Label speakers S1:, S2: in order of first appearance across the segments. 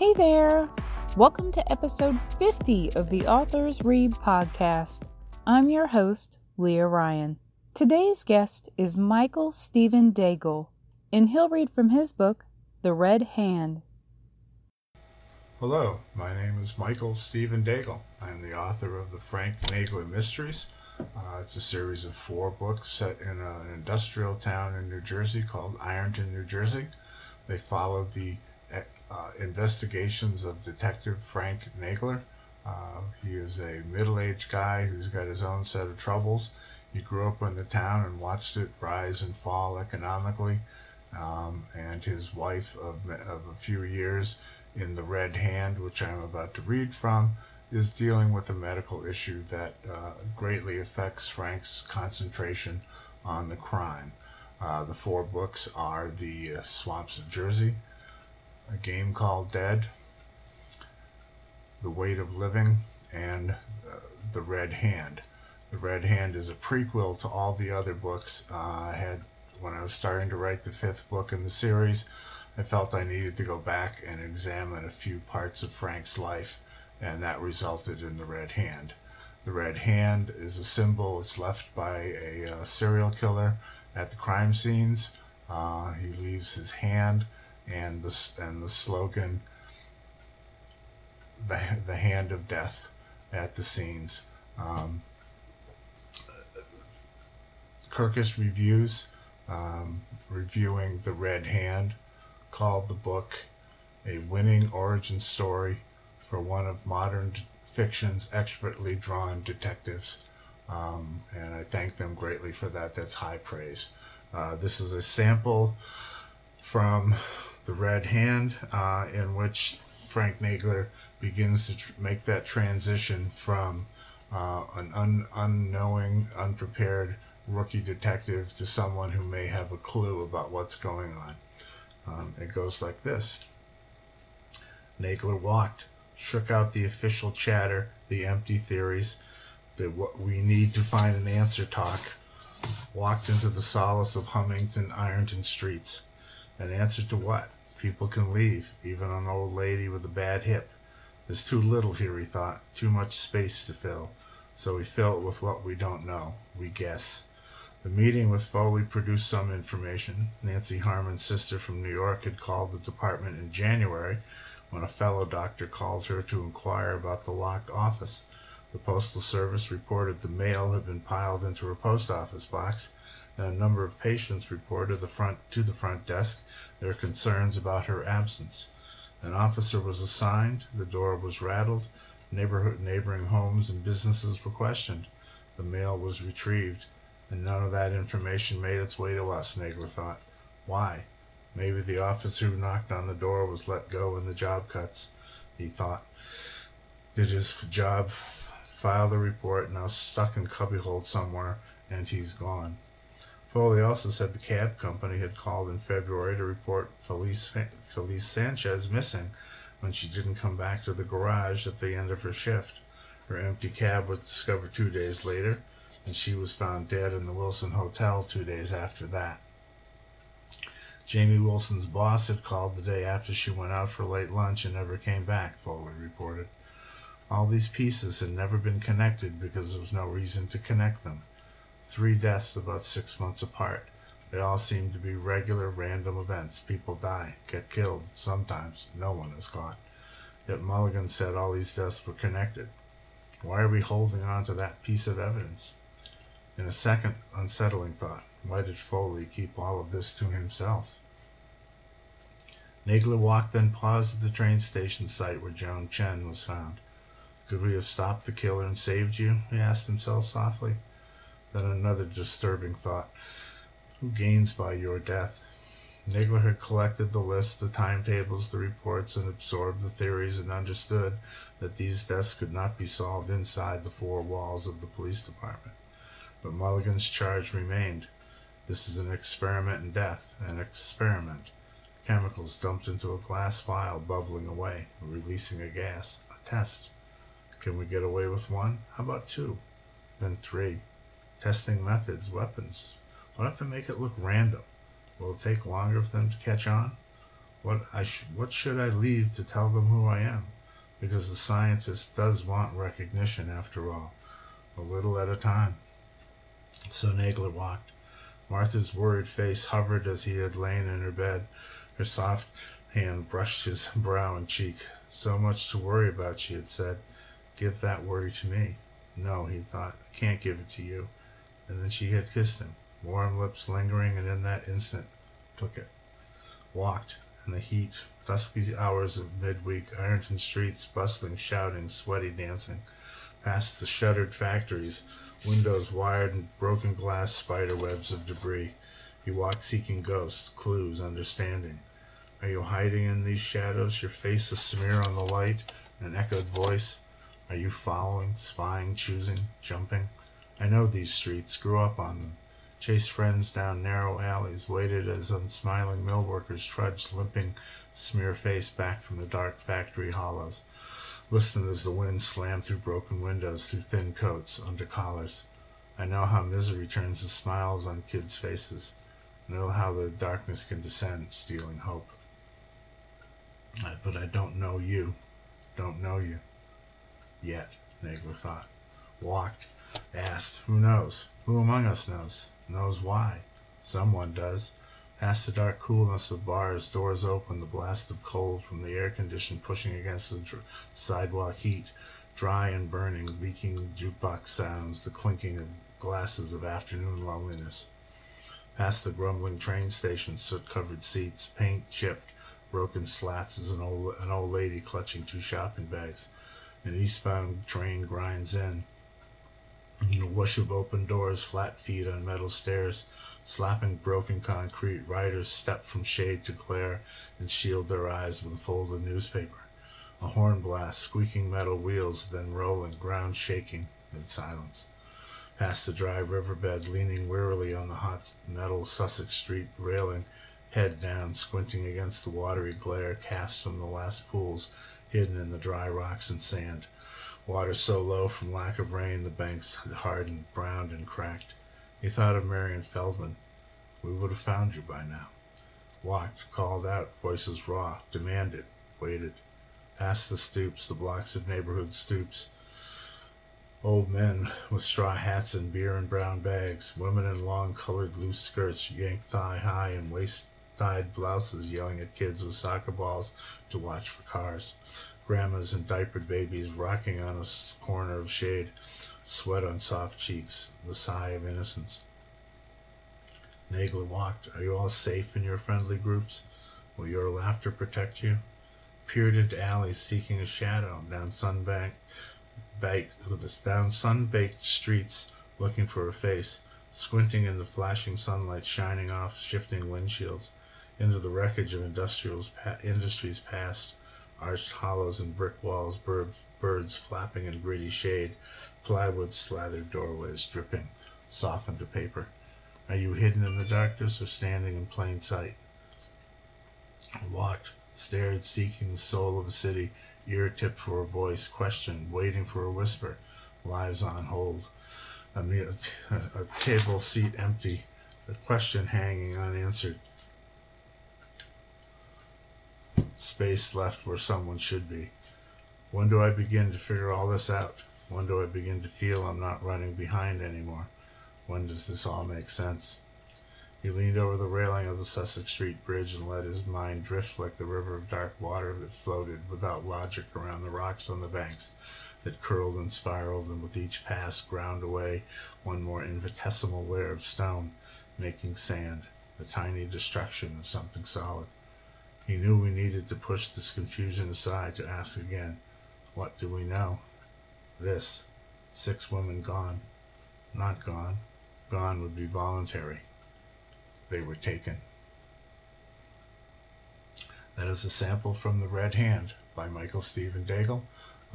S1: Hey there! Welcome to episode 50 of the Authors Read podcast. I'm your host, Leah Ryan. Today's guest is Michael Stephen Daigle, and he'll read from his book, The Red Hand.
S2: Hello, my name is Michael Stephen Daigle. I'm the author of the Frank Nagler Mysteries. Uh, it's a series of four books set in a, an industrial town in New Jersey called Ironton, New Jersey. They follow the uh, investigations of Detective Frank Nagler. Uh, he is a middle aged guy who's got his own set of troubles. He grew up in the town and watched it rise and fall economically. Um, and his wife of, of a few years in The Red Hand, which I'm about to read from, is dealing with a medical issue that uh, greatly affects Frank's concentration on the crime. Uh, the four books are The uh, Swamps of Jersey, A Game Called Dead, The Weight of Living, and uh, The Red Hand. The Red Hand is a prequel to all the other books. Uh, I had when I was starting to write the fifth book in the series. I felt I needed to go back and examine a few parts of Frank's life, and that resulted in the Red Hand. The Red Hand is a symbol. It's left by a uh, serial killer at the crime scenes. Uh, he leaves his hand and the and the slogan, the the hand of death, at the scenes. Um, Kirkus Reviews, um, reviewing The Red Hand, called the book a winning origin story for one of modern fiction's expertly drawn detectives. Um, and I thank them greatly for that. That's high praise. Uh, this is a sample from The Red Hand, uh, in which Frank Nagler begins to tr- make that transition from uh, an un- unknowing, unprepared rookie detective to someone who may have a clue about what's going on. Um, it goes like this Nagler walked, shook out the official chatter, the empty theories, the what we need to find an answer talk, walked into the solace of Hummington Ironton streets. An answer to what? People can leave, even an old lady with a bad hip. There's too little here, he thought, too much space to fill. So we fill it with what we don't know. We guess. The meeting with Foley produced some information. Nancy Harmon's sister from New York had called the department in January when a fellow doctor called her to inquire about the locked office. The Postal Service reported the mail had been piled into her post office box, and a number of patients reported the front to the front desk their concerns about her absence. An officer was assigned, the door was rattled, neighborhood neighboring homes and businesses were questioned. The mail was retrieved and none of that information made its way to us, Nagler thought. Why? Maybe the officer who knocked on the door was let go in the job cuts, he thought. Did his job, filed the report, now stuck in cubbyhole somewhere, and he's gone. Foley also said the cab company had called in February to report Felice, Felice Sanchez missing when she didn't come back to the garage at the end of her shift. Her empty cab was discovered two days later, and she was found dead in the Wilson Hotel two days after that. Jamie Wilson's boss had called the day after she went out for late lunch and never came back, Foley reported. All these pieces had never been connected because there was no reason to connect them. Three deaths about six months apart. They all seem to be regular random events. People die, get killed, sometimes. No one is caught. Yet Mulligan said all these deaths were connected. Why are we holding on to that piece of evidence? In a second unsettling thought, why did Foley keep all of this to himself? Nagler walked, then paused at the train station site where Joan Chen was found. Could we have stopped the killer and saved you? he asked himself softly. Then another disturbing thought. Who gains by your death? Nagler had collected the lists, the timetables, the reports, and absorbed the theories and understood that these deaths could not be solved inside the four walls of the police department. But Mulligan's charge remained. This is an experiment in death, an experiment. Chemicals dumped into a glass vial bubbling away, releasing a gas, a test. Can we get away with one? How about two? Then three. Testing methods, weapons. What if I make it look random? Will it take longer for them to catch on? What I sh- what should I leave to tell them who I am? Because the scientist does want recognition after all, a little at a time. So Nagler walked. Martha's worried face hovered as he had lain in her bed. Her soft hand brushed his brow and cheek. So much to worry about, she had said. Give that worry to me. No, he thought, I can't give it to you. And then she had kissed him, warm lips lingering, and in that instant took it. Walked, in the heat, dusky hours of midweek, Ironton streets, bustling, shouting, sweaty, dancing, past the shuttered factories, windows wired and broken glass spider webs of debris. He walked seeking ghosts, clues, understanding. Are you hiding in these shadows, your face a smear on the light, an echoed voice? Are you following, spying, choosing, jumping? I know these streets, grew up on them chased friends down narrow alleys, waited as unsmiling mill workers trudged limping, smear faced back from the dark factory hollows, listened as the wind slammed through broken windows, through thin coats, under collars. I know how misery turns to smiles on kids' faces. I know how the darkness can descend, stealing hope. But I don't know you. Don't know you. Yet, Nagler thought. Walked, asked, who knows? Who among us knows? knows why. Someone does. Past the dark coolness of bars, doors open, the blast of cold from the air condition pushing against the dr- sidewalk heat, dry and burning, leaking jukebox sounds, the clinking of glasses of afternoon loneliness. Past the grumbling train station, soot-covered seats, paint chipped, broken slats as an old, an old lady clutching two shopping bags. An eastbound train grinds in. The whoosh of open doors, flat feet on metal stairs, slapping broken concrete. Riders step from shade to glare and shield their eyes with a folded newspaper. A horn blast, squeaking metal wheels, then rolling, ground shaking, then silence. Past the dry riverbed, leaning wearily on the hot metal Sussex Street railing, head down, squinting against the watery glare cast from the last pools hidden in the dry rocks and sand. Water so low from lack of rain the banks had hardened, browned, and cracked. He thought of Marion Feldman. We would have found you by now. Walked, called out, voices raw, demanded, waited. Past the stoops, the blocks of neighborhood stoops. Old men with straw hats and beer and brown bags. Women in long colored loose skirts yanked thigh high and waist dyed blouses yelling at kids with soccer balls to watch for cars grandmas and diapered babies rocking on a corner of shade, sweat on soft cheeks, the sigh of innocence. Nagler walked. Are you all safe in your friendly groups? Will your laughter protect you? Peered into alleys seeking a shadow, down sunbanked, baked, down sun-baked streets looking for a face, squinting in the flashing sunlight shining off shifting windshields, into the wreckage of industrials, industries past, arched hollows and brick walls, bird, birds flapping in gritty shade, plywood slathered doorways dripping, softened to paper. Are you hidden in the darkness or standing in plain sight? Walked, stared, seeking the soul of a city, ear tipped for a voice, questioned, waiting for a whisper, lives on hold. A, meal, a table seat empty, a question hanging unanswered. Space left where someone should be. When do I begin to figure all this out? When do I begin to feel I'm not running behind anymore? When does this all make sense? He leaned over the railing of the Sussex Street Bridge and let his mind drift like the river of dark water that floated without logic around the rocks on the banks, that curled and spiraled, and with each pass ground away one more infinitesimal layer of stone, making sand, the tiny destruction of something solid. He knew we needed to push this confusion aside to ask again, What do we know? This. Six women gone. Not gone. Gone would be voluntary. They were taken. That is a sample from The Red Hand by Michael Stephen Daigle.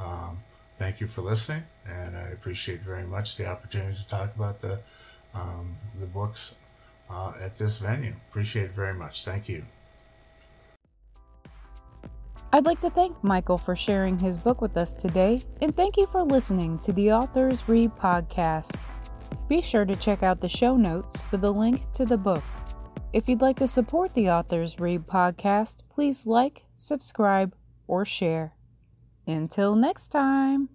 S2: Um, thank you for listening, and I appreciate very much the opportunity to talk about the um, the books uh, at this venue. Appreciate it very much. Thank you.
S1: I'd like to thank Michael for sharing his book with us today, and thank you for listening to the Authors Read podcast. Be sure to check out the show notes for the link to the book. If you'd like to support the Authors Read podcast, please like, subscribe, or share. Until next time.